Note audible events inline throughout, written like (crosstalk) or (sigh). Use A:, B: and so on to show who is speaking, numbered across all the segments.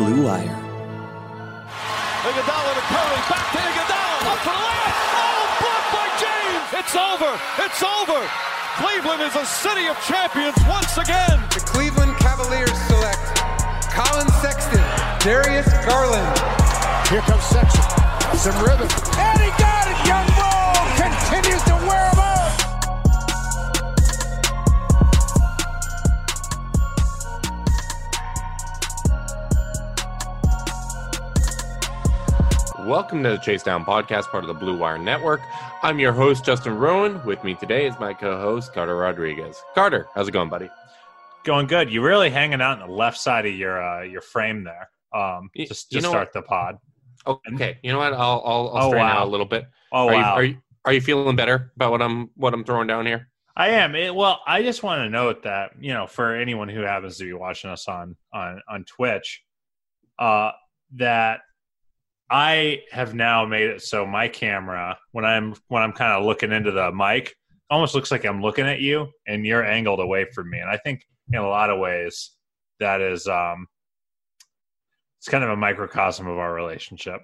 A: Blue Wire.
B: Iguodala to Curry, back to Iguodala, up for the layup. Oh, blocked by James. It's over. It's over. Cleveland is a city of champions once again.
C: The Cleveland Cavaliers select Collin Sexton, Darius Garland.
D: Here comes Sexton. Some rhythm. And he got it. Young Bull continues to wear
E: Welcome to the Chase Down Podcast, part of the Blue Wire Network. I'm your host, Justin Rowan. With me today is my co host, Carter Rodriguez. Carter, how's it going, buddy?
F: Going good. You're really hanging out on the left side of your uh, your frame there. Um, just
E: you
F: to
E: know
F: start the pod.
E: Okay. You know what? I'll I'll, I'll
F: Oh, wow.
E: out a little bit.
F: Oh
E: are
F: wow,
E: You, are you are you feeling better about what I'm what I'm throwing down here?
F: I am. It, well, I just want to note that you know, for anyone who happens to be watching us on on on Twitch, uh, that I have now made it so my camera, when I'm when I'm kind of looking into the mic, almost looks like I'm looking at you, and you're angled away from me. And I think in a lot of ways, that is um, it's kind of a microcosm of our relationship.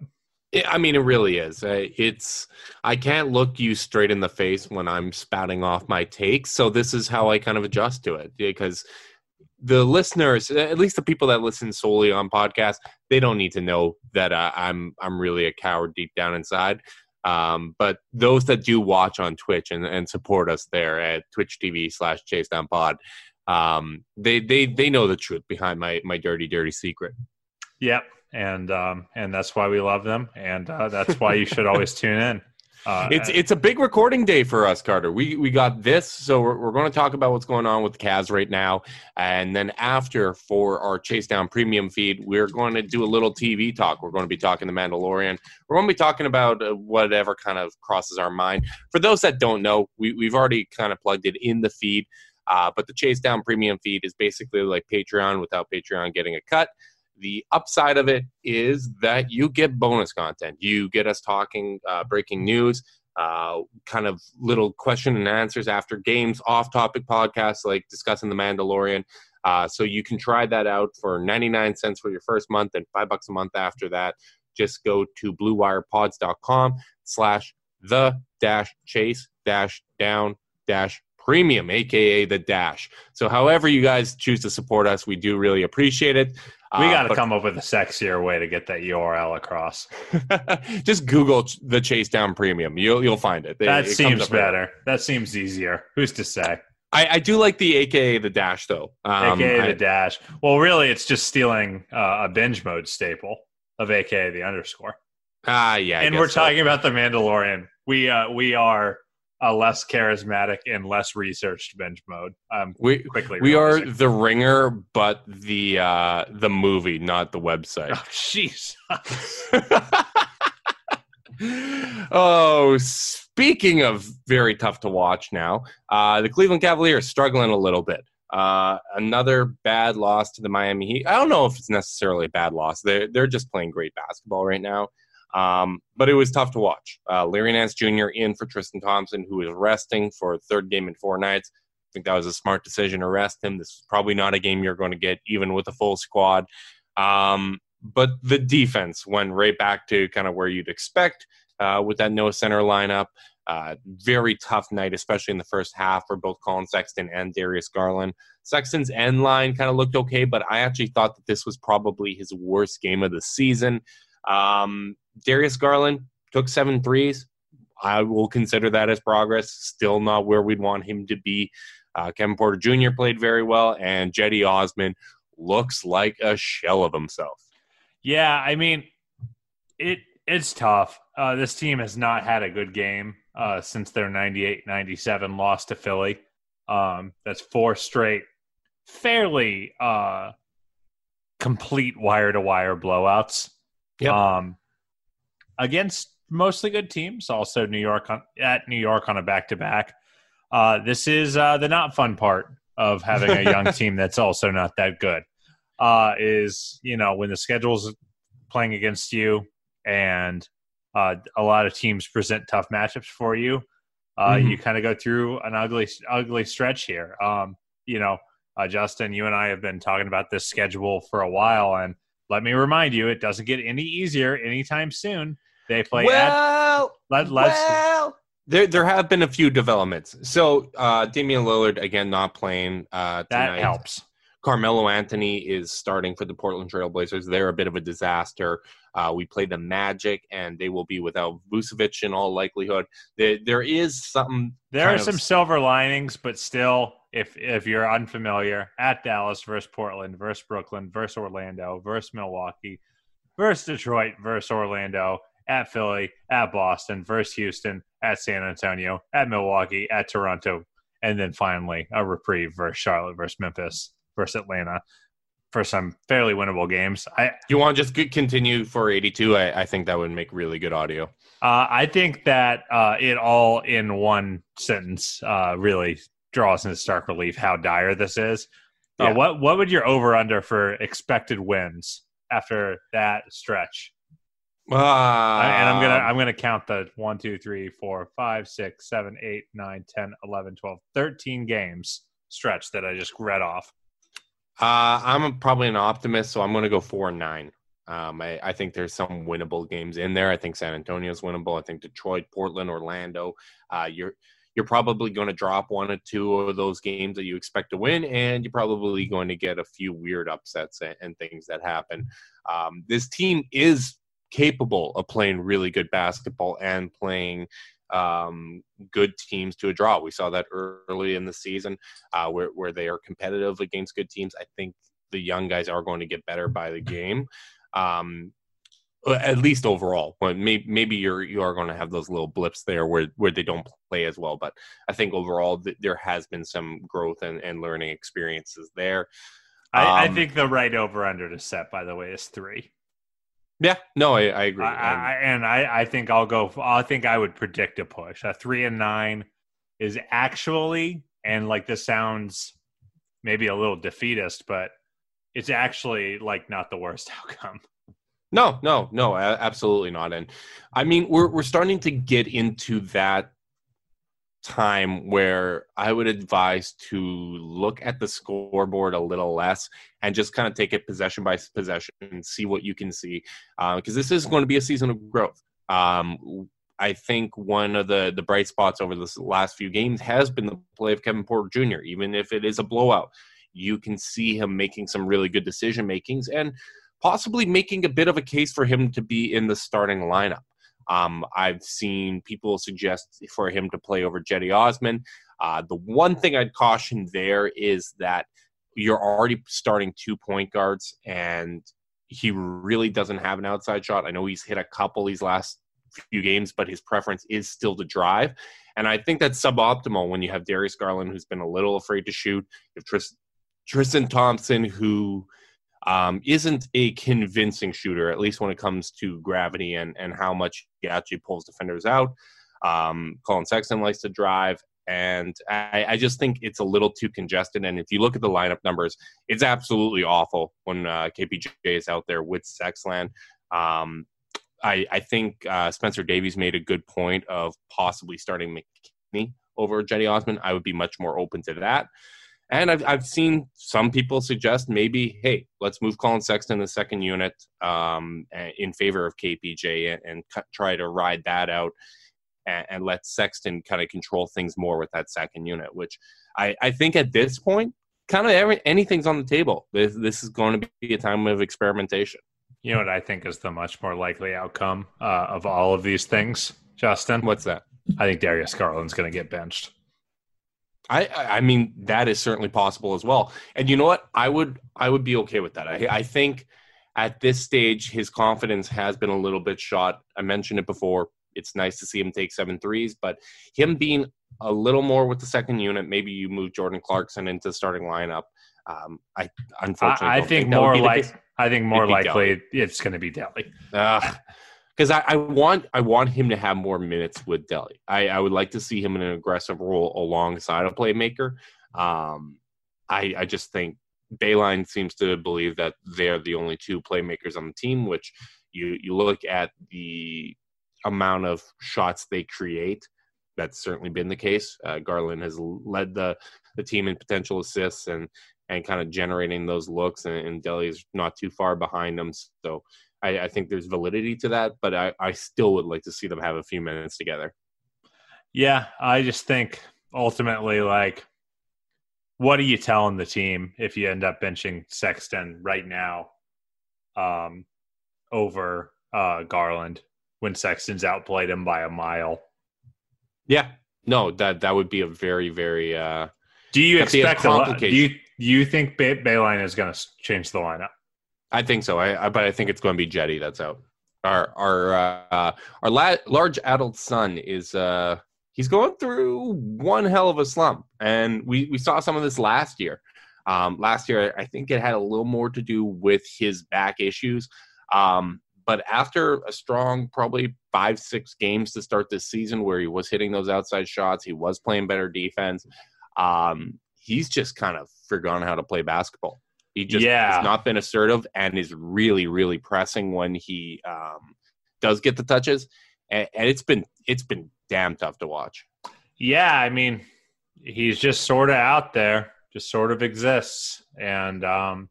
E: I mean, it really is. It's I can't look you straight in the face when I'm spouting off my takes. So this is how I kind of adjust to it because the listeners, at least the people that listen solely on podcasts, they don't need to know that uh, I'm I'm really a coward deep down inside. Um, but those that do watch on Twitch and, and support us there at Twitch TV slash Chase Down Pod, um, they they they know the truth behind my my dirty dirty secret.
F: Yep, and um, and that's why we love them, and uh, that's why you should (laughs) always tune in. Uh,
E: it's it's a big recording day for us, Carter. We we got this, so we're, we're going to talk about what's going on with the Cavs right now, and then after for our Chase Down Premium feed, we're going to do a little TV talk. We're going to be talking The Mandalorian. We're going to be talking about uh, whatever kind of crosses our mind. For those that don't know, we we've already kind of plugged it in the feed, uh, but the Chase Down Premium feed is basically like Patreon without Patreon getting a cut. The upside of it is that you get bonus content. You get us talking uh, breaking news, uh, kind of little question and answers after games, off topic podcasts like discussing The Mandalorian. Uh, so you can try that out for 99 cents for your first month and five bucks a month after that. Just go to bluewirepods.com slash the dash chase dash down dash premium, aka the dash. So however you guys choose to support us, we do really appreciate it.
F: we
E: Uh,
F: got to
E: but-
F: come up with a sexier way to get that URL across. (laughs)
E: just Google the Chase Down Premium. You'll you'll find it. It-
F: That
E: it
F: seems
E: up right
F: better. That seems easier. Who's to say?
E: I, I do like the AKA the dash though. Um,
F: AKA
E: I-
F: the dash. Well, really, it's just stealing uh, a binge mode staple of AKA the underscore.
E: Ah, yeah. I
F: and we're
E: so.
F: talking about the Mandalorian. We uh, we are a less charismatic and less researched Binge Mode. Um,
E: We
F: quickly
E: we are the Ringer, but the uh, the movie, not the website.
F: Oh, jeez. (laughs)
E: oh, speaking of very tough to watch now, uh, the Cleveland Cavaliers struggling a little bit. Uh, another bad loss to the Miami Heat. I don't know if it's necessarily a bad loss. They're they're just playing great basketball right now. Um, but it was tough to watch. Uh, Larry Nance Jr. in for Tristan Thompson, who is resting for third game in four nights. I think that was a smart decision to rest him. This is probably not a game you're going to get even with a full squad. Um, but the defense went right back to kind of where you'd expect uh, with that no center lineup. Uh, very tough night, especially in the first half for both Collin Sexton and Darius Garland. Sexton's end line kind of looked okay, but I actually thought that this was probably his worst game of the season. Um, Darius Garland took seven threes. I will consider that as progress. Still not where we'd want him to be. Uh, Kevin Porter Jr. played very well, and Cedi Osman looks like a shell of himself.
F: Yeah, I mean, it it's tough. Uh, this team has not had a good game uh, since their 98-97 loss to Philly. Um, that's four straight, fairly uh, complete wire to wire blowouts.
E: Yep.
F: Um, against mostly good teams. Also, New York on, at New York on a back to back. This is uh, the not fun part of having a young (laughs) team that's also not that good. Uh, is you know when the schedule's playing against you and uh, a lot of teams present tough matchups for you. Uh, mm-hmm. You kind of go through an ugly, ugly stretch here. Um, you know, uh, Justin, you and I have been talking about this schedule for a while, and let me remind you, it doesn't get any easier anytime soon. They play
E: well,
F: at, let, let's,
E: well, there there have been a few developments. So uh, Damian Lillard again not playing. Uh,
F: that helps.
E: Carmelo Anthony is starting for the Portland Trailblazers. They're a bit of a disaster. Uh, we play the Magic, and they will be without Vucevic in all likelihood. There, there is something.
F: There are some silver linings, but still, if if you're unfamiliar, at Dallas versus Portland versus Brooklyn versus Orlando versus Milwaukee versus Detroit versus Orlando at Philly at Boston versus Houston at San Antonio at Milwaukee at Toronto, and then finally a reprieve versus Charlotte versus Memphis versus Atlanta for some fairly winnable games. I
E: you want to just continue for 82? I, I think that would make really good audio.
F: Uh, I think that uh, it all in one sentence uh, really draws into stark relief how dire this is. Uh, yeah. what what would your over under for expected wins after that stretch?
E: Uh,
F: and I'm gonna I'm gonna count the one, two, three, four, five, six, seven, eight, nine, 10, 11, 12, 13 games stretch that I just read off.
E: Uh, I'm probably an optimist, so I'm going to go four and nine. Um, I, I, think there's some winnable games in there. I think San Antonio's winnable. I think Detroit, Portland, Orlando. Uh, you're you're probably going to drop one or two of those games that you expect to win, and you're probably going to get a few weird upsets and, and things that happen. Um, this team is capable of playing really good basketball and playing um, good teams to a draw. We saw that early in the season uh, where, where they are competitive against good teams. I think the young guys are going to get better by the game. Um, at least overall, maybe maybe you're you are going to have those little blips there where where they don't play as well. But I think overall th- there has been some growth and, and learning experiences there.
F: I, um, I think the right over under to set, by the way, is three.
E: Yeah, no, I, I agree.
F: I, I, and I, I think I'll go. I think I would predict a push. A three and nine is actually, and like this sounds maybe a little defeatist, but it's actually like not the worst (laughs) outcome.
E: No, no, no, absolutely not. And I mean, we're we're starting to get into that time where I would advise to look at the scoreboard a little less and just kind of take it possession by possession and see what you can see. Because uh, this is going to be a season of growth. Um, I think one of the, the bright spots over the last few games has been the play of Kevin Porter Jr., even if it is a blowout. You can see him making some really good decision makings and possibly making a bit of a case for him to be in the starting lineup. Um, I've seen people suggest for him to play over Cedi Osman. Uh, the one thing I'd caution there is that you're already starting two point guards, and he really doesn't have an outside shot. I know he's hit a couple these last few games, but his preference is still to drive. And I think that's suboptimal when you have Darius Garland, who's been a little afraid to shoot. Have Tristan Thompson, who um, isn't a convincing shooter, at least when it comes to gravity and, and how much he actually pulls defenders out. Um, Collin Sexton likes to drive, and I, I, just think it's a little too congested. And if you look at the lineup numbers, it's absolutely awful when uh, KPJ is out there with Sexland. Um, I, I, think uh, Spencer Davies made a good point of possibly starting McKinnie over Cedi Osman. I would be much more open to that. And I've, I've seen some people suggest maybe, hey, let's move Collin Sexton to the second unit um, in favor of KPJ and, and cut, try to ride that out and, and let Sexton kind of control things more with that second unit, which I, I think at this point, kind of anything's on the table. This, this is going to be a time of experimentation.
F: You know what I think is the much more likely outcome uh, of all of these things, Justin?
E: What's that?
F: I think Darius Garland's going to get benched.
E: I I mean that is certainly possible as well. And you know what? I would I would be okay with that. I I think at this stage his confidence has been a little bit shot. I mentioned it before. It's nice to see him take seven threes, but him being a little more with the second unit, maybe you move Jordan Clarkson into starting lineup. Um, I unfortunately
F: I, I think,
E: think
F: more like I think more likely it's going to be Delly.
E: Uh, because I, I, want I want him to have more minutes with Delly. I, I, would like to see him in an aggressive role alongside a playmaker. Um, I, I just think Beilein seems to believe that they're the only two playmakers on the team. Which you you look at the amount of shots they create. That's certainly been the case. Uh, Garland has led the the team in potential assists and and kind of generating those looks, and, and Delly is not too far behind them. So I, I think there's validity to that, but I, I still would like to see them have a few minutes together.
F: Yeah, I just think ultimately, like, what are you telling the team if you end up benching Sexton right now um, over uh, Garland when Sexton's outplayed him by a mile?
E: Yeah, no, that that would be a very very. Uh,
F: do you expect a, a do you do you think Bay- Beilein is going to change the lineup?
E: I think so. I, I, but I think it's going to be Jetty that's out. Our our uh, our la- large adult son is uh he's going through one hell of a slump, and we we saw some of this last year. Um, last year, I think it had a little more to do with his back issues. Um, but after a strong, probably five six games to start this season, where he was hitting those outside shots, he was playing better defense. Um, he's just kind of forgotten how to play basketball. He just yeah. has not been assertive and is really, really pressing when he um, does get the touches, and, and it's been it's been damn tough to watch.
F: Yeah, I mean, he's just sort of out there, just sort of exists, and um,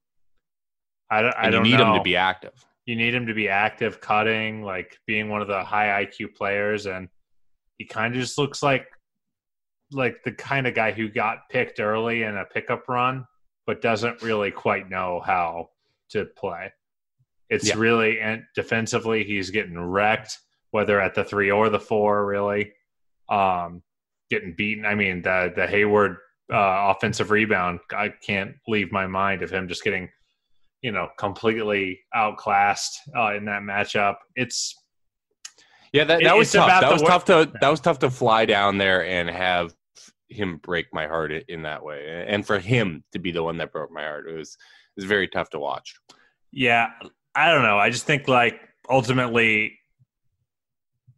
F: I, I
E: and
F: don't
E: need
F: know.
E: him to be active.
F: You need him to be active, cutting, like being one of the high IQ players, and he kind of just looks like like the kind of guy who got picked early in a pickup run but doesn't really quite know how to play. It's yeah. really and defensively he's getting wrecked, whether at the three or the four, really. Um, getting beaten. I mean, the the Hayward uh, offensive rebound, I can't leave my mind of him just getting, you know, completely outclassed uh, in that matchup. It's
E: yeah, that, that was tough. That was tough to that was tough to fly down there and have him break my heart in that way, and for him to be the one that broke my heart, it was it was very tough to watch.
F: Yeah, I don't know. I just think like ultimately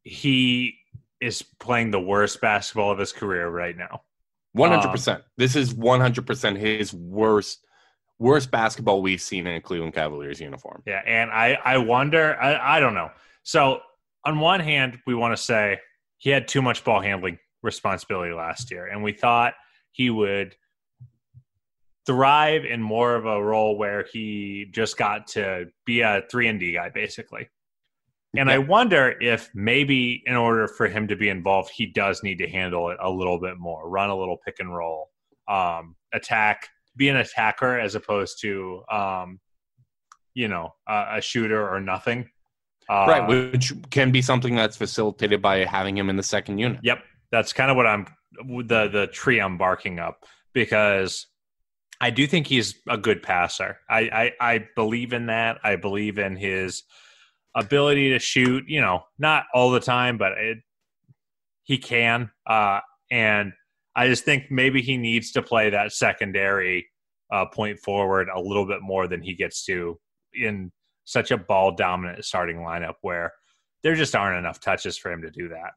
F: he is playing the worst basketball of his career right now.
E: One hundred percent. Um, this is one hundred percent his worst worst basketball we've seen in a Cleveland Cavaliers uniform.
F: Yeah, and I I wonder. I I don't know. So on one hand, we want to say he had too much ball handling responsibility last year, and we thought he would thrive in more of a role where he just got to be a three and D guy, basically. And I wonder if maybe in order for him to be involved, he does need to handle it a little bit more, run a little pick and roll, um, attack, be an attacker as opposed to, um, you know, a, a shooter or nothing.
E: Uh, right, which can be something that's facilitated by having him in the second unit.
F: Yep, that's kind of what I'm the the tree I'm barking up because I do think he's a good passer. I, I, I believe in that. I believe in his ability to shoot. You know, not all the time, but it, he can. Uh, and I just think maybe he needs to play that secondary uh, point forward a little bit more than he gets to in such a ball dominant starting lineup where there just aren't enough touches for him to do that.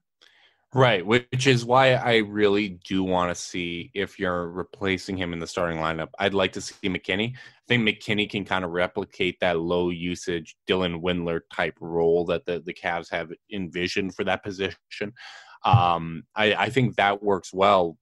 E: Right, which is why I really do want to see if you're replacing him in the starting lineup. I'd like to see McKinnie. I think McKinnie can kind of replicate that low usage Dylan Windler type role that the, the Cavs have envisioned for that position. Um, I, I think that works well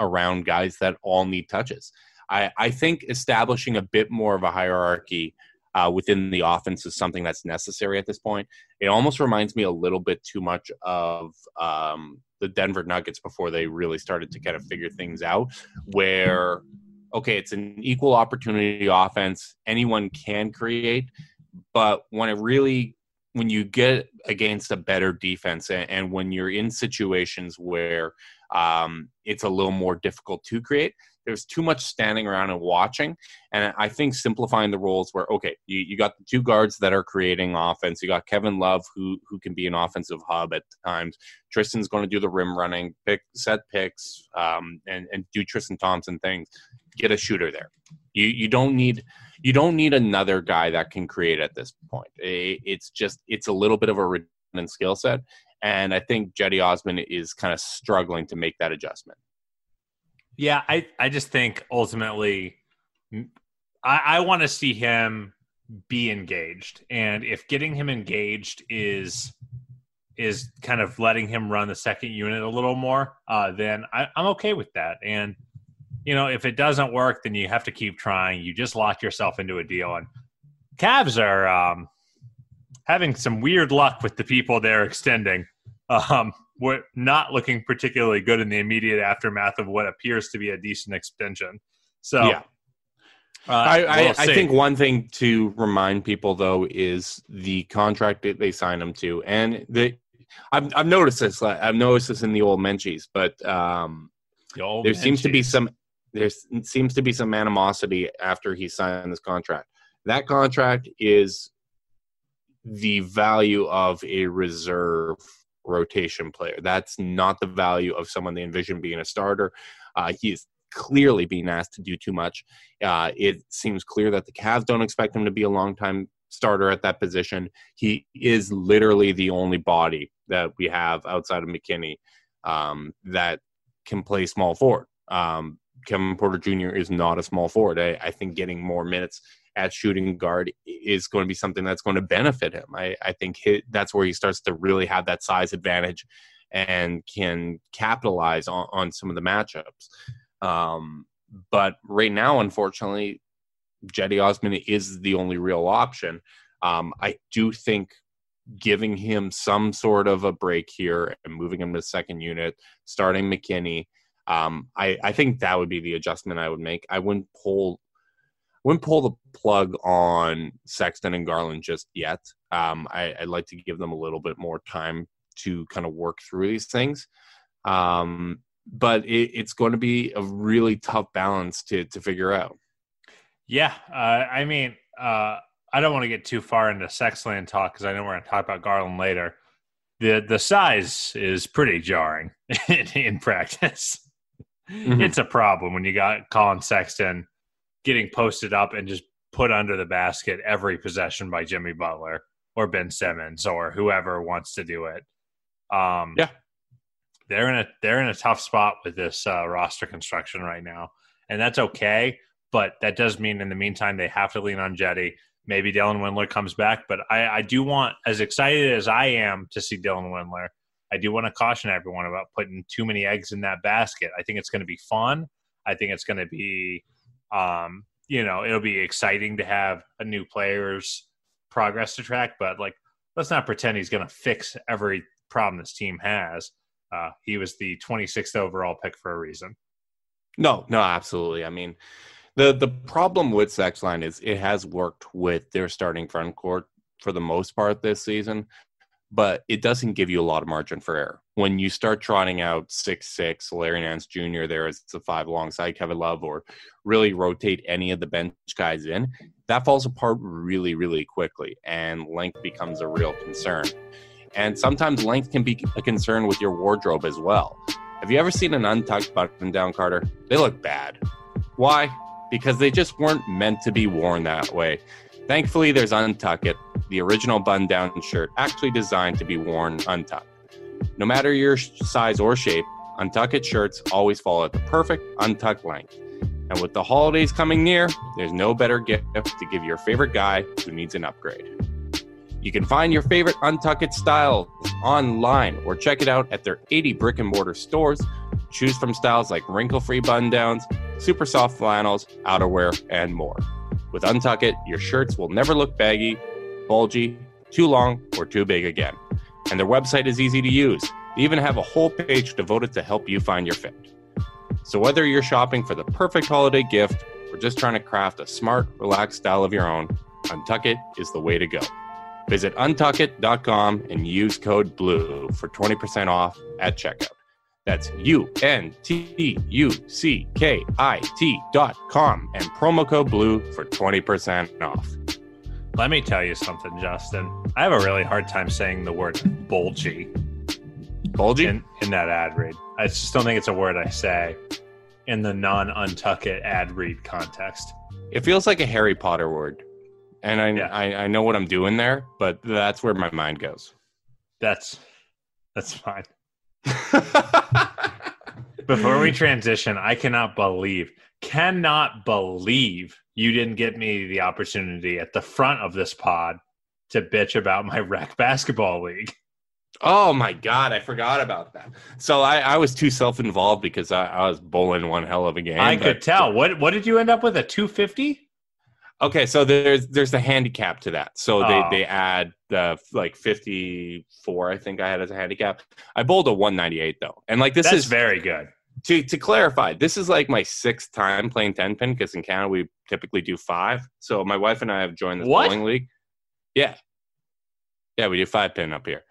E: around guys that all need touches. I, I think establishing a bit more of a hierarchy uh, within the offense is something that's necessary at this point. It almost reminds me a little bit too much of um, the Denver Nuggets before they really started to kind of figure things out, where okay, it's an equal opportunity offense. Anyone can create, but when it really when you get against a better defense and, and when you're in situations where um, it's a little more difficult to create, there's too much standing around and watching. And I think simplifying the roles where, okay, you, you got the two guards that are creating offense. You got Kevin Love, who who can be an offensive hub at times. Tristan's going to do the rim running, pick set picks, um, and, and do Tristan Thompson things. Get a shooter there. You you don't need you don't need another guy that can create at this point. It's just it's a little bit of a redundant skill set. And I think Cedi Osman is kind of struggling to make that adjustment.
F: Yeah, I, I just think ultimately I, I want to see him be engaged. And if getting him engaged is is kind of letting him run the second unit a little more, uh, then I, I'm okay with that. And you know, if it doesn't work, then you have to keep trying. You just lock yourself into a deal. And Cavs are um, having some weird luck with the people they're extending. (laughs) Um, we're not looking particularly good in the immediate aftermath of what appears to be a decent extension. So,
E: yeah. Uh, I, I, we'll I, think one thing to remind people though is the contract that they signed him to, and the I've, I've noticed this. I've noticed this in the old Menchies, but um, the there Menchies. seems to be some there seems to be some animosity after he signed this contract. That contract is the value of a reserve rotation player. That's not the value of someone they envision being a starter. Uh, he's clearly being asked to do too much. Uh, it seems clear that the Cavs don't expect him to be a long time starter at that position. He is literally the only body that we have outside of McKinnie um, that can play small forward. Um, Kevin Porter Jr. is not a small forward. I, I think getting more minutes at shooting guard is going to be something that's going to benefit him. I, I think that's where he starts to really have that size advantage and can capitalize on, on some of the matchups. Um, but right now, unfortunately, Cedi Osman is the only real option. Um, I do think giving him some sort of a break here and moving him to second unit, starting McKinnie. um, I, I think that would be the adjustment I would make. I wouldn't pull wouldn't pull the plug on Sexton and Garland just yet. Um, I, would like to give them a little bit more time to kind of work through these things. Um, but it, it's going to be a really tough balance to to figure out.
F: Yeah, uh, I mean, uh, I don't want to get too far into Sexland talk because I know we're going to talk about Garland later. the The size is pretty jarring (laughs) in, in practice. Mm-hmm. It's a problem when you got Collin Sexton getting posted up and just put under the basket every possession by Jimmy Butler or Ben Simmons or whoever wants to do it. Um,
E: yeah,
F: they're in a they're in a tough spot with this uh, roster construction right now, and that's okay. But that does mean in the meantime they have to lean on Jetty. Maybe Dylan Windler comes back, but I, I do want, as excited as I am to see Dylan Windler, I do want to caution everyone about putting too many eggs in that basket. I think it's going to be fun. I think it's going to be um, you know, it'll be exciting to have a new player's progress to track, but like, let's not pretend he's going to fix every problem this team has. Uh, he was the 26th overall pick for a reason.
E: No, no, absolutely. I mean, the the problem with Sexland is it has worked with their starting front court for the most part this season but it doesn't give you a lot of margin for error. When you start trotting out six six Larry Nance Jr. there as the five alongside Kevin Love, or really rotate any of the bench guys in, that falls apart really, really quickly, and length becomes a real concern. And sometimes length can be a concern with your wardrobe as well. Have you ever seen an untucked button down, Carter? They look bad. Why? Because they just weren't meant to be worn that way. Thankfully, there's Untuck It, the original button down shirt actually designed to be worn untucked. No matter your size or shape, Untuck It shirts always fall at the perfect untucked length. And with the holidays coming near, there's no better gift to give your favorite guy who needs an upgrade. You can find your favorite Untuck It styles online or check it out at their 80 brick and mortar stores. Choose from styles like wrinkle free button downs, super soft flannels, outerwear, and more. With Untuck It, your shirts will never look baggy, bulgy, too long, or too big again. And their website is easy to use. They even have a whole page devoted to help you find your fit. So whether you're shopping for the perfect holiday gift or just trying to craft a smart, relaxed style of your own, Untuck is the way to go. Visit untuckit.com and use code BLUE for 20% off at checkout. That's U N T U C K I T dot com and promo code BLUE for 20% off.
F: Let me tell you something, Justin. I have a really hard time saying the word bulgy
E: Bulgy?
F: in, in that ad read. I just don't think it's a word I say in the non untuck it ad read context.
E: It feels like a Harry Potter word. And I,
F: Yeah.
E: I, I know what I'm doing there, but that's where my mind goes.
F: That's that's fine. (laughs) Before we (laughs) transition, I cannot believe, cannot believe you didn't get me the opportunity at the front of this pod to bitch about my (laughs) rec basketball league.
E: Oh my god, I forgot about that. So I, I was too self-involved because I, I was bowling one hell of a game.
F: I could tell. What what did you end up with? A two fifty?
E: Okay, so there's there's the handicap to that. So
F: Oh.
E: they they add the like 54, I think I had as a handicap. I bowled a 198 though, and like this
F: That's
E: is
F: very good.
E: To to clarify. This is like my sixth time playing 10 pin because in Canada we typically do five. So my wife and I have joined this
F: What?
E: bowling league. Yeah, yeah, we do five pin up here.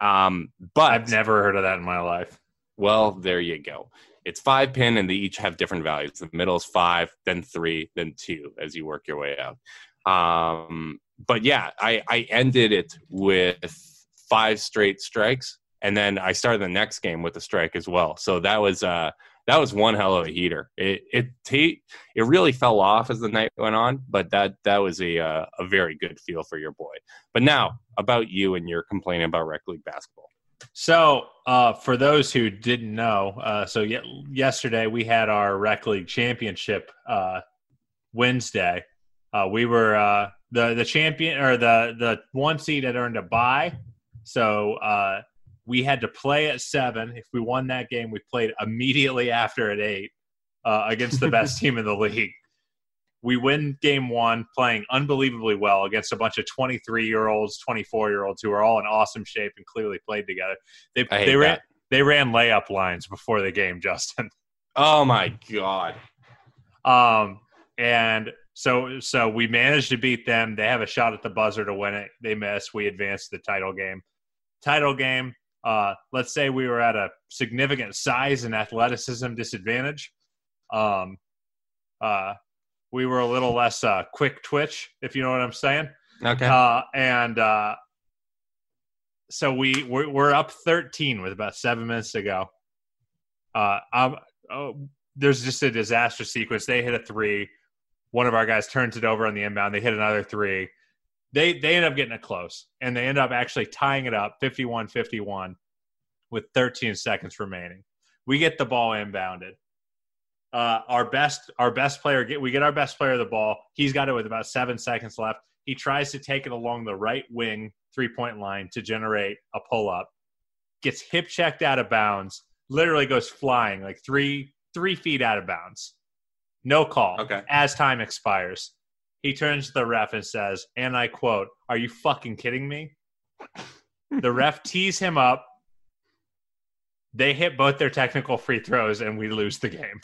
E: Um, but
F: I've never heard of that in my life.
E: well, there you go. It's five pin, and they each have different values. The middle is five, then three, then two as you work your way out. Um, but yeah, I, I ended it with five straight strikes, and then I started the next game with a strike as well. So that was uh, that was one hell of a heater. It it it really fell off as the night went on, but that that was a uh, a very good feel for your boy. But now about you and your complaining about rec league basketball.
F: So, uh, for those who didn't know, uh, so ye- yesterday we had our rec league championship uh, Wednesday. We were the the champion or the the one seed had earned a bye, so uh, we had to play at seven. If we won that game, we played immediately after at eight uh, against the best (laughs) team in the league. We win game one, playing unbelievably well against a bunch of 23 year olds, 24 year olds who are all in awesome shape and clearly played together. They
E: I hate
F: they ran
E: that.
F: they ran layup lines before the game, Justin.
E: Oh my god.
F: Um, and so so we managed to beat them. They have a shot at the buzzer to win it. They miss. We advance to the title game. Title game. Uh, let's say we were at a significant size and athleticism disadvantage. Um, uh, we were a little less uh, quick twitch, if you know what I'm saying.
E: Okay.
F: Uh, and uh, so we we're, we're up 13 with about seven minutes to go. Uh, um, oh, there's just a disaster sequence. They hit a three. One of our guys turns it over on the inbound. They hit another three. They they end up getting it close, and they end up actually tying it up 51-51 with 13 seconds remaining. We get the ball inbounded. Uh, our best our best player get we get our best player the ball. He's got it with about seven seconds left. He tries to take it along the right wing three point line to generate a pull up. Gets hip checked out of bounds. Literally goes flying like three three feet out of bounds. No call.
E: Okay.
F: As time expires, he turns to the ref and says, and I quote, "Are you fucking kidding me?" the ref (laughs) tees him up. They hit both their technical free throws, and we lose the game.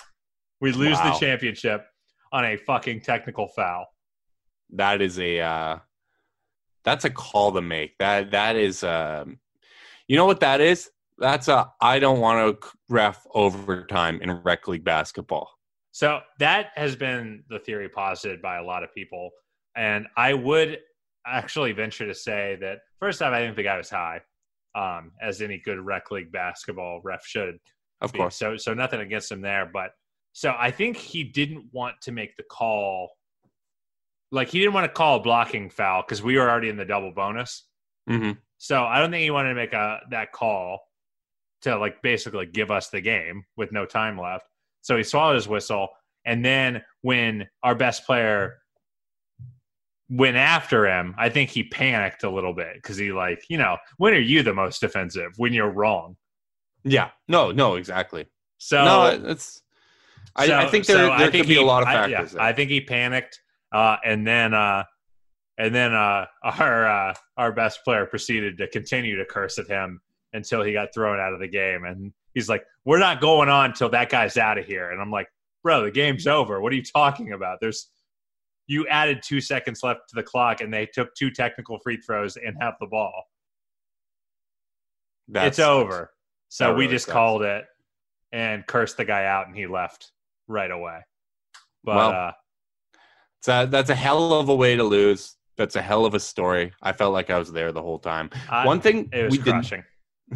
F: We lose
E: Wow.
F: the championship on a fucking technical foul.
E: that is a uh that's a call to make that that is um you know what that is that's a i don't want to ref overtime in rec league basketball
F: So that has been the theory posited by a lot of people. And I would actually venture to say that first off, I think the guy was high, um, as any good rec league basketball ref should.
E: of
F: be.
E: course
F: So so nothing against him there, but so I think he didn't want to make the call. Like he didn't want to call a blocking foul because we were already in the double bonus.
E: hmm
F: So I don't think he wanted to make a that call to like basically give us the game with no time left. So he swallowed his whistle, and then when our best player went after him, I think he panicked a little bit because he like you know when are you the most defensive when you're wrong?
E: yeah no no exactly
F: So
E: no it's I,
F: So-
E: I think there,
F: so
E: there
F: I
E: could
F: think
E: be
F: he-
E: a lot of
F: I-
E: factors.
F: yeah,
E: there.
F: I think he panicked, uh, and then uh, and then uh, (laughs) our uh, our best player proceeded to continue to curse at him until he got thrown out of the game. And he's like, "We're not going on till that guy's out of here." And I'm like, "Bro, the game's over. What are you talking about? There's you added two seconds left to the clock, and they took two technical free throws and have the ball.
E: That
F: it's
E: sucks.
F: over. So
E: That
F: we
E: really
F: just
E: sucks.
F: called it and cursed the guy out, and he left right away. But
E: Well,
F: uh,
E: It's a, that's a hell of a way to lose. That's a hell of a story. I felt like I was there the whole time.
F: I-
E: One thing
F: it was
E: we didn't
F: crushing,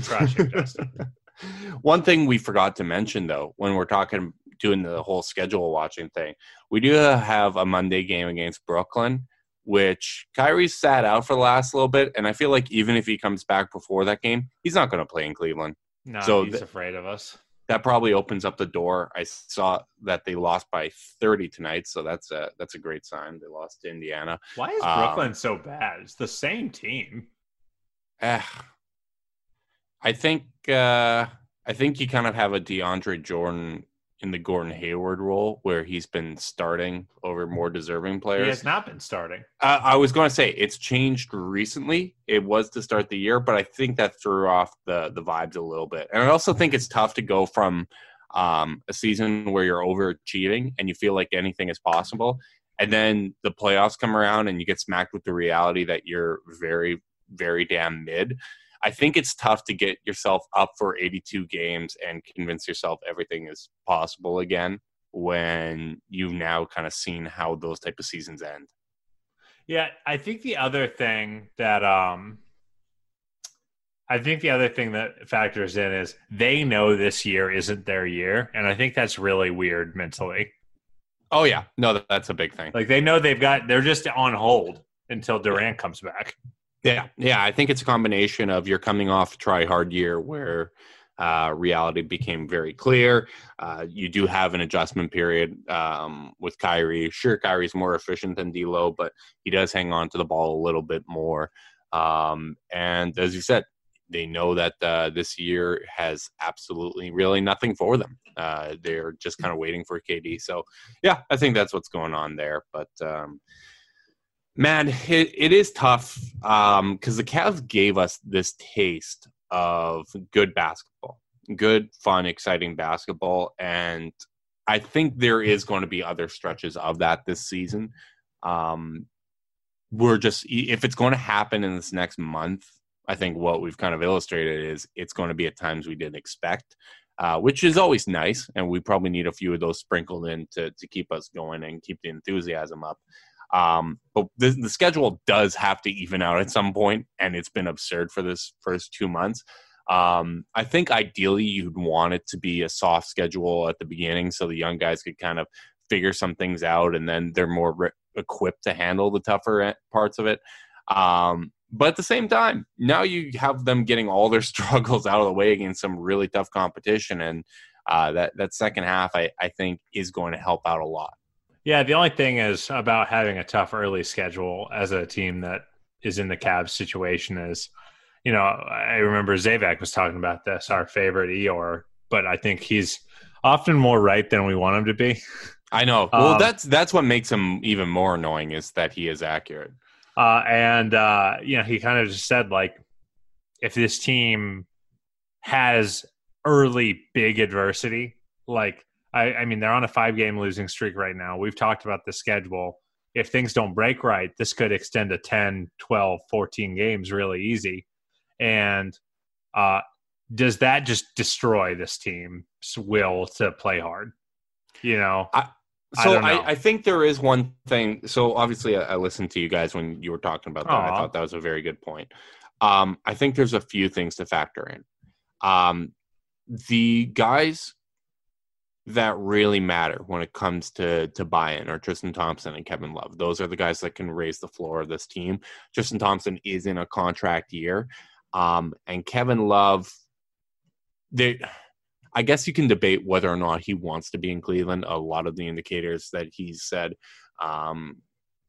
F: crushing, Justin. (laughs)
E: One thing we forgot to mention, though, when we're talking doing the whole schedule watching thing, we do have a Monday game against Brooklyn, which Kyrie's sat out for the last little bit, and I feel like even if he comes back before that game, he's not going to play in Cleveland.
F: No,
E: So
F: he's
E: th-
F: afraid of us.
E: That probably opens up the door. I saw that they lost by 30 tonight, so that's a that's a great sign. They lost to Indiana.
F: Why is
E: Um,
F: Brooklyn so bad? It's the same team.
E: Eh, I think uh, I think you kind of have a DeAndre Jordan in the Gordon Hayward role where he's been starting over more deserving players.
F: He has not been starting.
E: Uh, I was going to say it's changed recently. It was to start the year, but I think that threw off the the vibes a little bit. And I also think it's tough to go from um, a season where you're overachieving and you feel like anything is possible, and then the playoffs come around and you get smacked with the reality that you're very, very damn mid. I think it's tough to get yourself up for 82 games and convince yourself everything is possible again when you've now kind of seen how those type of seasons end.
F: Yeah, I think the other thing that um I think the other thing that factors in is they know this year isn't their year, and I think that's really weird mentally.
E: Oh yeah, no, that's a big thing.
F: Like they know they've got they're just on hold until Durant comes back.
E: Yeah, yeah, I think it's a combination of you're coming off a try hard year where uh, reality became very clear. Uh, you do have an adjustment period um, with Kyrie. Sure, Kyrie's more efficient than D'Lo, but he does hang on to the ball a little bit more. Um, and as you said, they know that uh, this year has absolutely really nothing for them. Uh, they're just kind of waiting for KD. So, yeah, I think that's what's going on there. But um, man, it, it is tough because the Cavs gave us this taste of good basketball, good, fun, exciting basketball, and I think there is going to be other stretches of that this season. Um, we're just if it's going to happen in this next month, I think what we've kind of illustrated is it's going to be at times we didn't expect, uh, which is always nice, and we probably need a few of those sprinkled in to to keep us going and keep the enthusiasm up. Um, but the, the schedule does have to even out at some point, and it's been absurd for this first two months. Um, I think ideally you'd want it to be a soft schedule at the beginning so the young guys could kind of figure some things out and then they're more re- equipped to handle the tougher e- parts of it. Um, but at the same time, now you have them getting all their (laughs) struggles out of the way against some really tough competition. And uh, that, that second half, I, I think, is going to help out a lot.
F: Yeah, the only thing is about having a tough early schedule as a team that is in the Cavs situation is, you know, I remember Zavak was talking about this, our favorite Eeyore, but I think he's often more right than we want him to be.
E: I know. Well,
F: Um,
E: that's that's what makes him even more annoying is that he is accurate.
F: Uh, and uh, you know, he kind of just said like, if this team has early big adversity, like I, I mean, they're on a five-game losing streak right now. We've talked about the schedule. If things don't break right, this could extend to 10, 12, 14 games really easy. And uh, does that just destroy this team's will to play hard? You know, I
E: So
F: don't
E: I. I, think there is one thing. So obviously, I, I listened to you guys when you were talking about that. I thought that was a very good point. Um, I think there's a few things to factor in. Um, the guys that really matter when it comes to to buy-in are Tristan Thompson and Kevin Love. Those are the guys that can raise the floor of this team. Tristan Thompson is in a contract year, um, and Kevin Love. They, I guess you can debate whether or not he wants to be in Cleveland. A lot of the indicators that he's said um,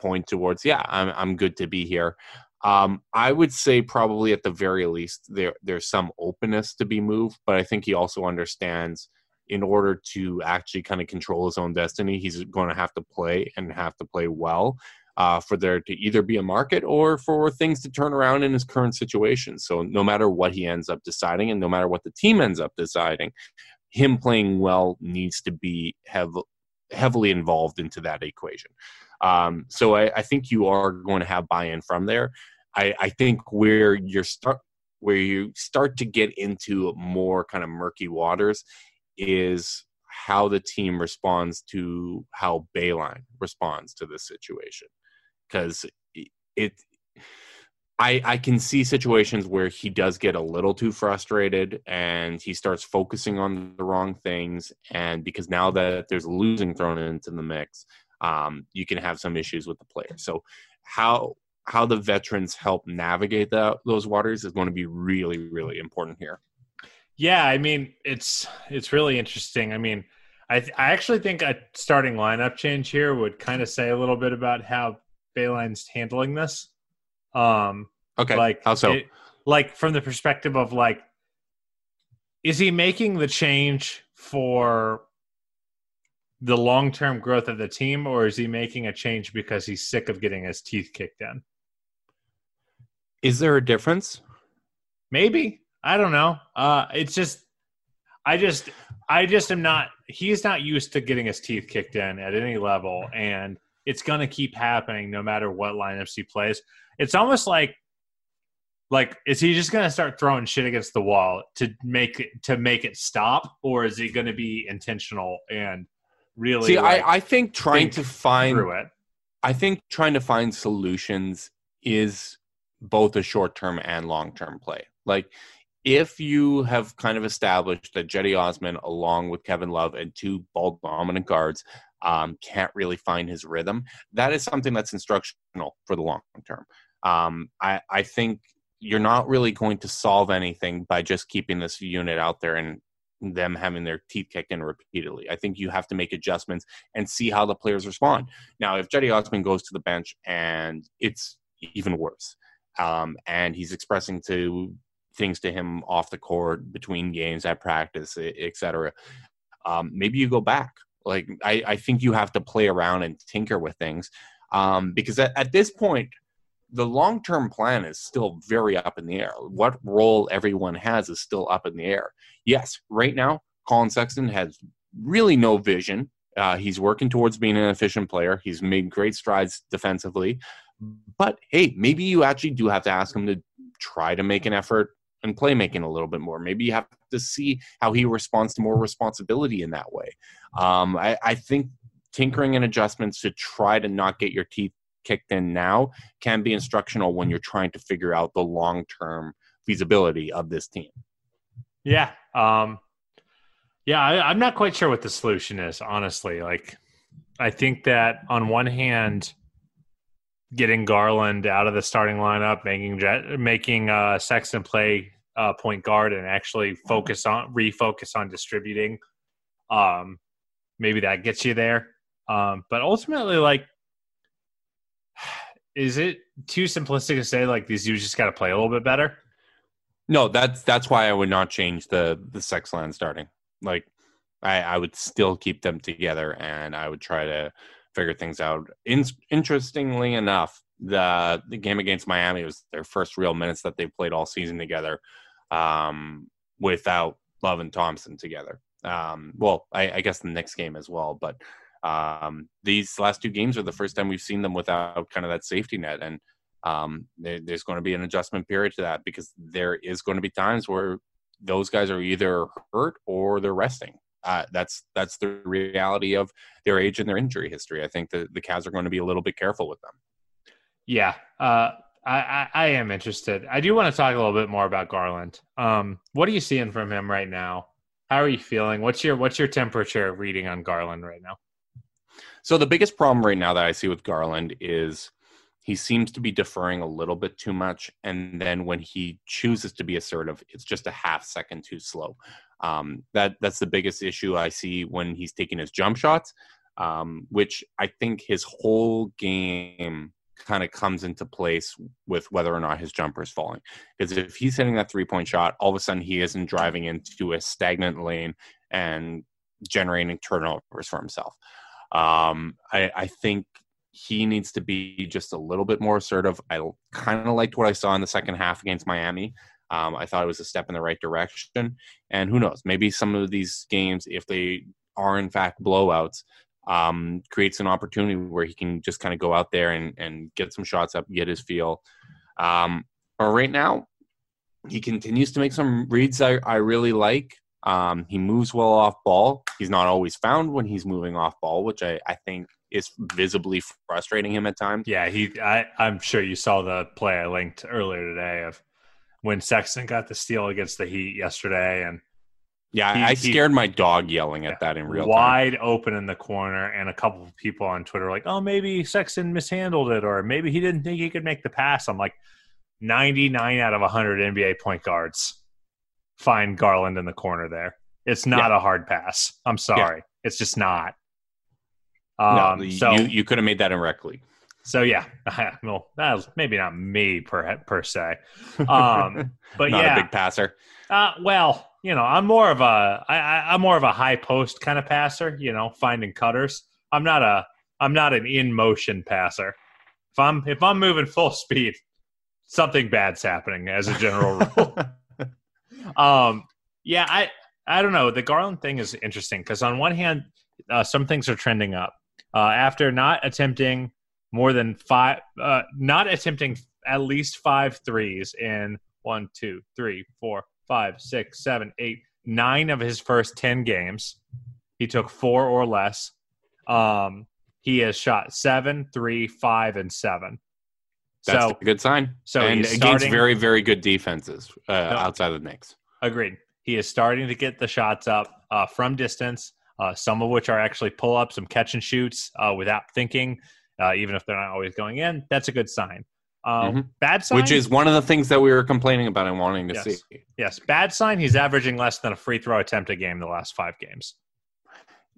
E: point towards, yeah, I'm I'm good to be here. Um, I would say probably at the very least there there's some openness to be moved, but I think he also understands in order to actually kind of control his own destiny, he's going to have to play and have to play well uh, for there to either be a market or for things to turn around in his current situation. So no matter what he ends up deciding, and no matter what the team ends up deciding, him playing well needs to be have heavily involved into that equation. Um, so I, I, think you are going to have buy-in from there. I, I think where you're start where you start to get into more kind of murky waters is how the team responds to how Beilein responds to this situation. Because it, I, I can see situations where he does get a little too frustrated and he starts focusing on the wrong things. And because now that there's losing thrown into the mix, um, you can have some issues with the player. So, how how the veterans help navigate that, those waters is going to be really, really important here.
F: Yeah, I mean, it's it's really interesting. I mean, I th- I actually think a starting lineup change here would kind of say a little bit about how Beilein's handling this. Um,
E: okay,
F: like
E: how so?
F: It, like from the perspective of like, is he making the change for the long term growth of the team, or is he making a change because he's sick of getting his teeth kicked in?
E: Is there a difference?
F: Maybe. I don't know. Uh it's just I just I just am not he's not used to getting his teeth kicked in at any level and it's going to keep happening no matter what lineups he plays. It's almost like like is he just going to start throwing shit against the wall to make it to make it stop or is he going to be intentional and really
E: See,
F: like,
E: I I think trying
F: think
E: to find
F: through it.
E: I think trying to find solutions is both a short term and long term play. Like if you have kind of established that Cedi Osman, along with Kevin Love and two ball dominant guards, um, can't really find his rhythm, that is something that's instructional for the long term. Um, I, I think you're not really going to solve anything by just keeping this unit out there and them having their teeth kicked in repeatedly. I think you have to make adjustments and see how the players respond. Now, if Cedi Osman goes to the bench and it's even worse, um, and he's expressing to things to him off the court, between games, at practice, etc. Um, maybe you go back. Like I, I think you have to play around and tinker with things um, because at, at this point, the long term plan is still very up in the air. What role everyone has is still up in the air. Yes, right now, Collin Sexton has really no vision. Uh, he's working towards being an efficient player. He's made great strides defensively. But hey, maybe you actually do have to ask him to try to make an effort and playmaking a little bit more. Maybe you have to see how he responds to more responsibility in that way. Um, I, I think tinkering and adjustments to try to not get your teeth kicked in now can be instructional when you're trying to figure out the long term feasibility of this team.
F: Yeah. Um, yeah, I, I'm not quite sure what the solution is, honestly. Like, I think that on one hand, getting Garland out of the starting lineup, making making uh, Sexton play uh, point guard, and actually focus on refocus on distributing. Um, maybe that gets you there. Um, but ultimately, like, (sighs) is it too simplistic to say like these dudes just got to play a little bit better?
E: No, that's that's why I would not change the the Sexland starting. Like, I, I would still keep them together, and I would try to figure things out. In, interestingly enough, the the game against Miami was their first real minutes that they played all season together, um, without Love and Thompson together. Um, well, I, I, guess the next game as well, but um, these last two games are the first time we've seen them without kind of that safety net, and um, there, there's going to be an adjustment period to that because there is going to be times where those guys are either hurt or they're resting uh, that's that's the reality of their age and their injury history. I think the the Cavs are going to be a little bit careful with them.
F: Yeah, uh, I, I, I am interested. I do want to talk a little bit more about Garland. Um, what are you seeing from him right now? How are you feeling? What's your what's your temperature reading on Garland right now?
E: So the biggest problem right now that I see with Garland is he seems to be deferring a little bit too much and then when he chooses to be assertive it's just a half second too slow um, that that's the biggest issue I see when he's taking his jump shots, um, which I think his whole game kind of comes into place with whether or not his jumper is falling. Because if he's hitting that three point shot, all of a sudden he isn't driving into a stagnant lane and generating turnovers for himself. Um, I, I think he needs to be just a little bit more assertive. I kind of liked what I saw in the second half against Miami. Um, I thought it was a step in the right direction. And who knows, maybe some of these games, if they are in fact blowouts, um, creates an opportunity where he can just kind of go out there and, and get some shots up, get his feel. Um, but right now, he continues to make some reads I, I really like. Um, he moves well off ball. He's not always found when he's moving off ball, which I, I think is visibly frustrating him at times.
F: Yeah, he. I, I'm sure you saw the play I linked earlier today of when Sexton got the steal against the Heat yesterday, and
E: yeah,
F: he,
E: I
F: he,
E: scared my dog yelling at that in real
F: wide
E: time.
F: open in the corner, and a couple of people on Twitter were like, "Oh, maybe Sexton mishandled it, or maybe he didn't think he could make the pass." I'm like, 99 out of 100 NBA point guards find Garland in the corner there. It's not
E: Yeah.
F: a hard pass. I'm sorry, it's just not. Um,
E: no,
F: so
E: you, you could have made that in rec league.
F: so yeah, (laughs) well, that was maybe not me per per se, (laughs) um, but
E: not
F: yeah,
E: a big passer.
F: uh, well, you know, I'm more of a I, I, I'm more of a high post kind of passer. You know, finding cutters. I'm not a I'm not an in motion passer. If I'm if I'm moving full speed, something bad's happening as a general (laughs) rule. um, yeah, I I don't know. The Garland thing is interesting because on one hand, uh, some things are trending up uh, after not attempting more than five, uh, not attempting at least five threes in one, two, three, four, five, six, seven, eight, nine of his first ten games. He took four or less. Um, he has shot seven, three, five, and seven.
E: That's
F: so
E: a good sign.
F: so
E: and
F: he's
E: against
F: starting-
E: very, very good defenses uh, outside of the Knicks.
F: Agreed. He is starting to get the shots up uh, from distance, uh, some of which are actually pull ups, some catch and shoots uh, without thinking, uh, even if they're not always going in. That's a good sign. Um,
E: Mhm.
F: Bad sign,
E: Which is one of the things that we were complaining about and wanting to
F: Yes.
E: see.
F: yes, bad sign. He's averaging less than a free throw attempt a game the last five games.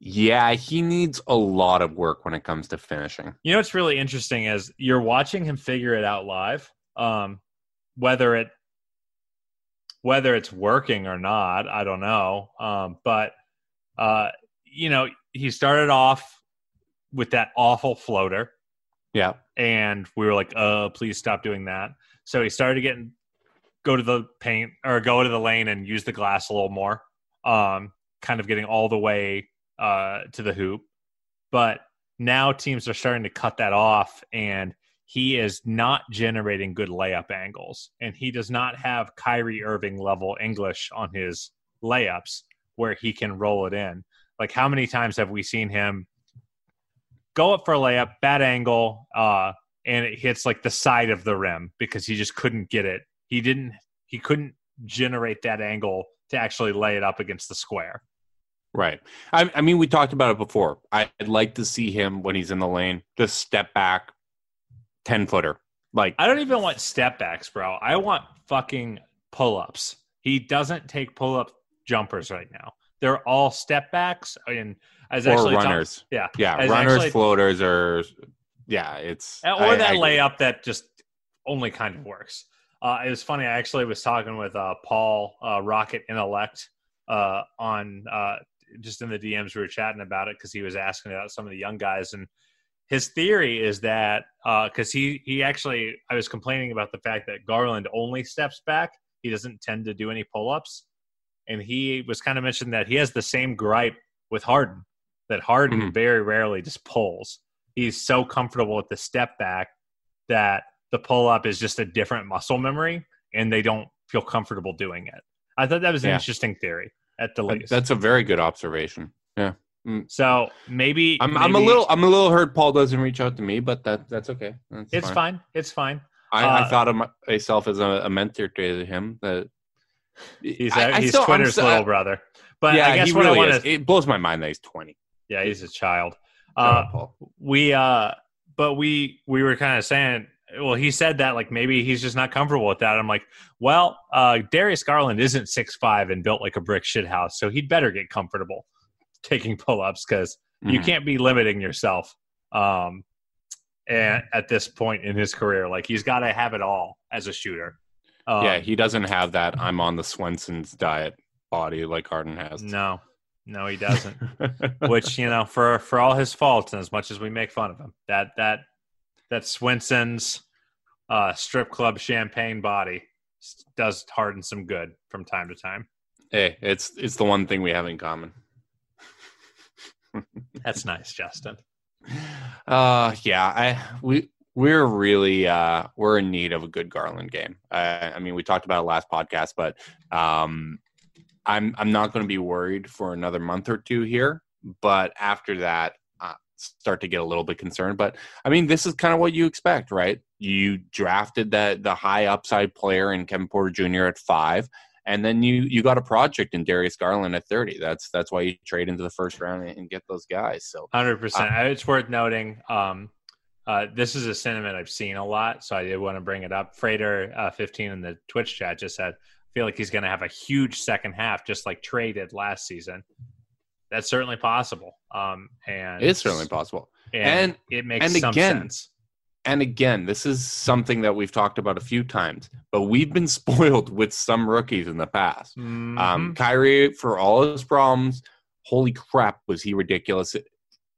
E: Yeah, he needs a lot of work when it comes to finishing.
F: You know what's really interesting is you're watching him figure it out live. Um, whether it whether it's working or not, I don't know. Um, but uh, you know, he started off with that awful floater,
E: Yeah.
F: and we were like, "Uh, please stop doing that." So he started getting go to the paint or go to the lane and use the glass a little more. Um, kind of getting all the way uh, to the hoop, but now teams are starting to cut that off, and he is not generating good layup angles, and he does not have Kyrie Irving level English on his layups where he can roll it in. Like, how many times have we seen him go up for a layup, bad angle, uh, and it hits like the side of the rim because he just couldn't get it. He didn't. He couldn't generate that angle to actually lay it up against the square.
E: Right. I, I mean, we talked about it before. I'd like to see him when he's in the lane just step back, 10 footer. Like,
F: I don't even want step backs, bro. I want fucking pull ups. He doesn't take pull up jumpers right now. They're all step backs and as
E: or
F: actually Tom-
E: runners.
F: yeah,
E: Yeah.
F: As
E: runners,
F: actually-
E: floaters, or, yeah, it's.
F: or
E: I-
F: that
E: I
F: layup that just only kind of works. Uh, it was funny. I actually was talking with uh, Paul uh, Rocket Intellect uh, on uh, just in the DMs. We were chatting about it because he was asking about some of the young guys, and his theory is that because he he actually I was complaining about the fact that Garland only steps back. He doesn't tend to do any pull ups, and he was kind of mentioning that he has the same gripe with Harden that Harden
E: Mhm.
F: very rarely just pulls. He's so comfortable with the step back that the pull up is just a different muscle memory and they don't feel comfortable doing it. I thought that was an
E: Yeah.
F: interesting theory at the least.
E: That's a very good observation. Yeah.
F: so maybe
E: I'm, I'm a little I'm a little hurt Paul doesn't reach out to me, but that that's okay. That's
F: It's fine. It's fine.
E: I,
F: Uh,
E: I thought of myself as a, a mentor to him. That
F: He's
E: I-
F: he's
E: still-
F: Twitter's
E: still-
F: little brother. But
E: yeah,
F: I guess
E: he
F: what
E: really
F: I want
E: is. It blows my mind that he's 20.
F: yeah, he's a child. Uh, we uh but we we were kind of saying well he said that like maybe he's just not comfortable with that i'm like well uh darius garland isn't six five and built like a brick shit house so he'd better get comfortable (laughs) taking pull-ups because you
E: Mhm.
F: can't be limiting yourself um and at this point in his career like he's got to have it all as a shooter um,
E: yeah, he doesn't have that. I'm on the Swenson's diet body like Harden has.
F: no No, he doesn't. (laughs) Which you know, for for all his faults, and as much as we make fun of him, that that that Swenson's uh, strip club champagne body does harden some good from time to time.
E: Hey, it's it's the one thing we have in common. (laughs)
F: That's nice, Justin.
E: Uh yeah, I we we're really uh we're in need of a good Garland game. I, I mean, we talked about it last podcast, but um I'm I'm not going to be worried for another month or two here, but after that, uh, start to get a little bit concerned. But I mean, this is kind of what you expect, right? You drafted that the high upside player in Kevin Porter Jr. at five, and then you you got a project in Darius Garland at thirty. That's that's why you trade into the first round and get those guys. So
F: hundred uh, percent. It's worth noting. Um, uh, this is a sentiment I've seen a lot, so I did want to bring it up. Freighter uh, fifteen in the Twitch chat just said feel like he's going to have a huge second half, just like Trey did last season. That's certainly possible. Um, and
E: it's certainly possible.
F: And, and it makes and some again, sense.
E: And again, this is something that we've talked about a few times, but we've been (laughs) spoiled with some rookies in the past. Um, mm-hmm. Um, Kyrie, for all his problems, holy crap, was he ridiculous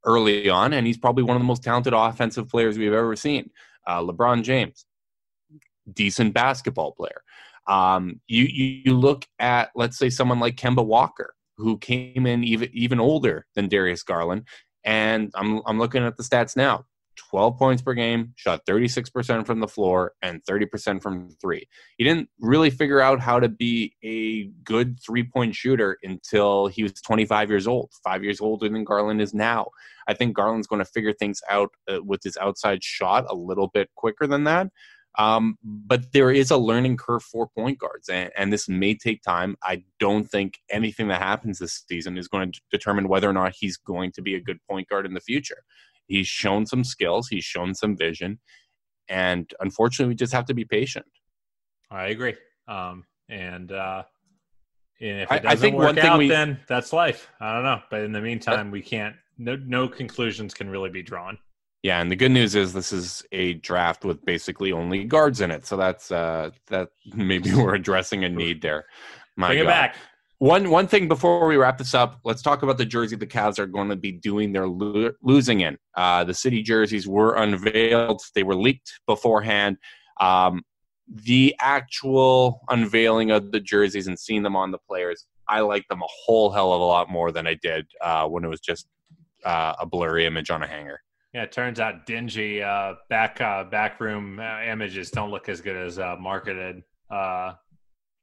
E: early on, and he's probably one of the most talented offensive players we've ever seen. Uh, LeBron James, decent basketball player. Um, you, you look at let's say someone like Kemba Walker, who came in even even older than Darius Garland, and I'm I'm looking at the stats now. 12 points per game, shot 36% from the floor and 30% from three. He didn't really figure out how to be a good three point shooter until he was 25 years old, five years older than Garland is now. I think Garland's going to figure things out uh, with his outside shot a little bit quicker than that. Um, but there is a learning curve for point guards, and, and, this may take time. I don't think anything that happens this season is going to determine whether or not he's going to be a good point guard in the future. He's shown some skills, he's shown some vision, and unfortunately, we just have to be patient.
F: I agree. Um, and, uh, and if it doesn't I, I think work out, we, then that's life. I don't know, but in the meantime, we can't. No, no conclusions can really be drawn.
E: Yeah, and the good news is this is a draft with basically only guards in it, so that's uh, that (laughs) maybe we're addressing a need there.
F: My Bring God. it back.
E: One one thing before we wrap this up, let's talk about the jersey the Cavs are going to be doing their lo- losing in. Uh, the city jerseys were unveiled; they were leaked beforehand. Um, the actual unveiling of the jerseys and seeing them on the players, I like them a whole hell of a lot more than I did uh, when it was just uh, a blurry image on a hanger.
F: Yeah, it turns out dingy uh, back uh, backroom uh, images don't look as good as uh, marketed, uh,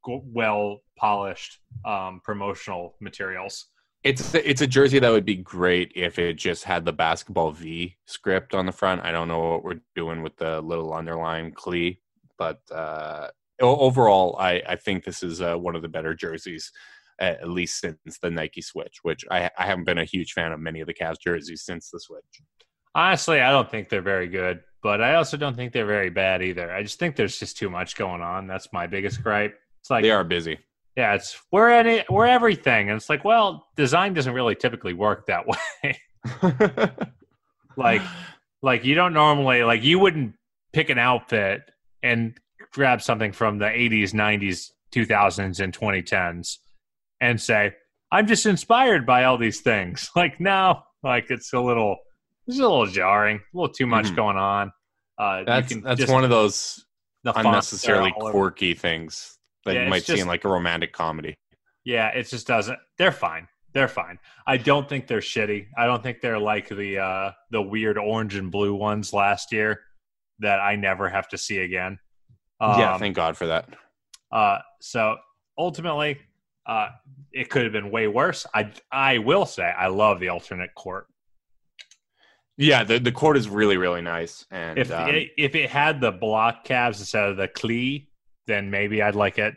F: well polished um, promotional materials.
E: It's it's a jersey that would be great if it just had the basketball V script on the front. I don't know what we're doing with the little underline Clee, but uh, overall, I, I think this is one of the better jerseys at least since the Nike Switch, which I, I haven't been a huge fan of many of the Cavs jerseys since the Switch.
F: Honestly, I don't think they're very good, but I also don't think they're very bad either. I just think there's just too much going on. That's my biggest gripe. It's like
E: they are busy.
F: Yeah, it's we're any we're everything, and it's like, well, design doesn't really typically work that (laughs) way. (laughs) like, like you don't normally like you wouldn't pick an outfit and grab something from the 80s, 90s, 2000s, and 2010s and say, I'm just inspired by all these things. (laughs) Like, no, like it's a little is a little jarring, a little too much mm-hmm. going on.
E: Uh, that's that's one of those unnecessarily quirky things that yeah, you might just, see in like a romantic comedy.
F: Yeah, it just doesn't. They're fine. They're fine. I don't think they're shitty. I don't think they're like the uh, the weird orange and blue ones last year that I never have to see again.
E: Um, yeah, thank God for that.
F: Uh, so ultimately, uh, it could have been way worse. I I will say I love the alternate court
E: yeah, the, the court is really really nice. And
F: if um, it, if it had the block Cavs instead of the clee, then maybe I'd like it.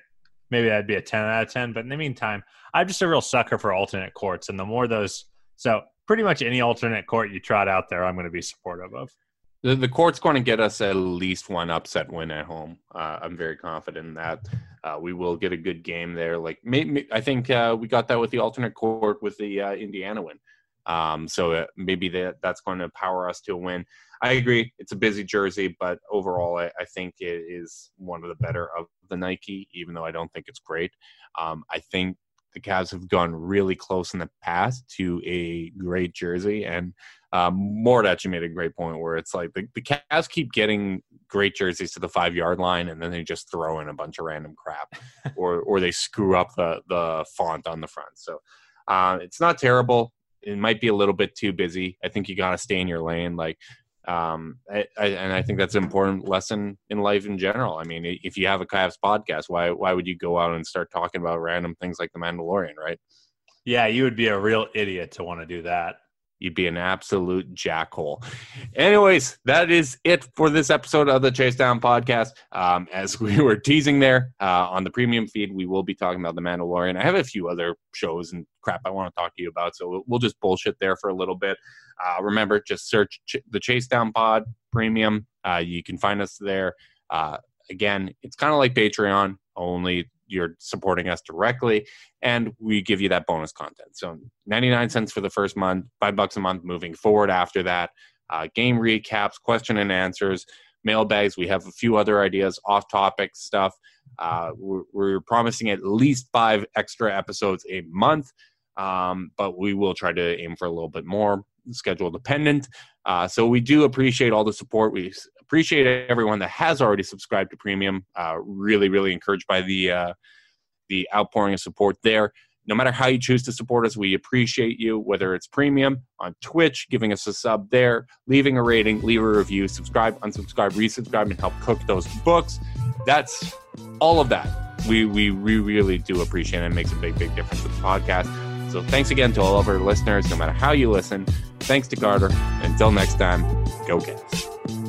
F: Maybe that'd be a ten out of ten. But in the meantime, I'm just a real sucker for alternate courts, and the more those, so pretty much any alternate court you trot out there, I'm going to be supportive of.
E: The, the court's going to get us at least one upset win at home. Uh, I'm very confident in that. Uh, we will get a good game there. Like maybe, I think uh, we got that with the alternate court with the uh, Indiana win. Um, so uh, maybe that that's going to power us to a win. I agree. It's a busy jersey, but overall, I, I, think it is one of the better of the Nike, even though I don't think it's great. Um, I think the Cavs have gone really close in the past to a great jersey. And um, Mort actually made a great point where it's like the, the Cavs keep getting great jerseys to the five yard line and then they just throw in a bunch of random crap (laughs) or, or they screw up the, the font on the front. So uh, it's not terrible. It might be a little bit too busy. I think you got to stay in your lane. Like, um, I, I, and I think that's an important lesson in life in general. I mean, if you have a Cavs podcast, why why would you go out and start talking about random things like the Mandalorian, right?
F: Yeah, you would be a real idiot to want to do that
E: you'd be an absolute jackhole. Anyways, that is it for this episode of the Chase Down podcast. Um, as we (laughs) were teasing there uh, on the premium feed, we will be talking about the Mandalorian. I have a few other shows and crap I want to talk to you about, so we'll just bullshit there for a little bit. Uh, remember, just search Ch- the Chase Down Pod Premium. Uh, you can find us there. Uh, again, it's kind of like Patreon, only you're supporting us directly and we give you that bonus content. So 99 cents for the first month five bucks a month moving forward after that. Uh, game recaps question and answers mailbags. We have a few other ideas off topic stuff. Uh, we're, we're, promising at least five extra episodes a month um, but we will try to aim for a little bit more schedule dependent. Uh, so we do appreciate all the support. We appreciate everyone that has already subscribed to Premium. Uh, really, really encouraged by the uh, the outpouring of support there. No matter how you choose to support us, we appreciate you. Whether it's Premium on Twitch, giving us a sub there, leaving a rating, leave a review, subscribe, unsubscribe, resubscribe, and help cook those books. That's all of that. We we, we really do appreciate it. It makes a big, big difference with the podcast. So thanks again to all of our listeners, no matter how you listen. Thanks to Carter. Until next time, go Cavs.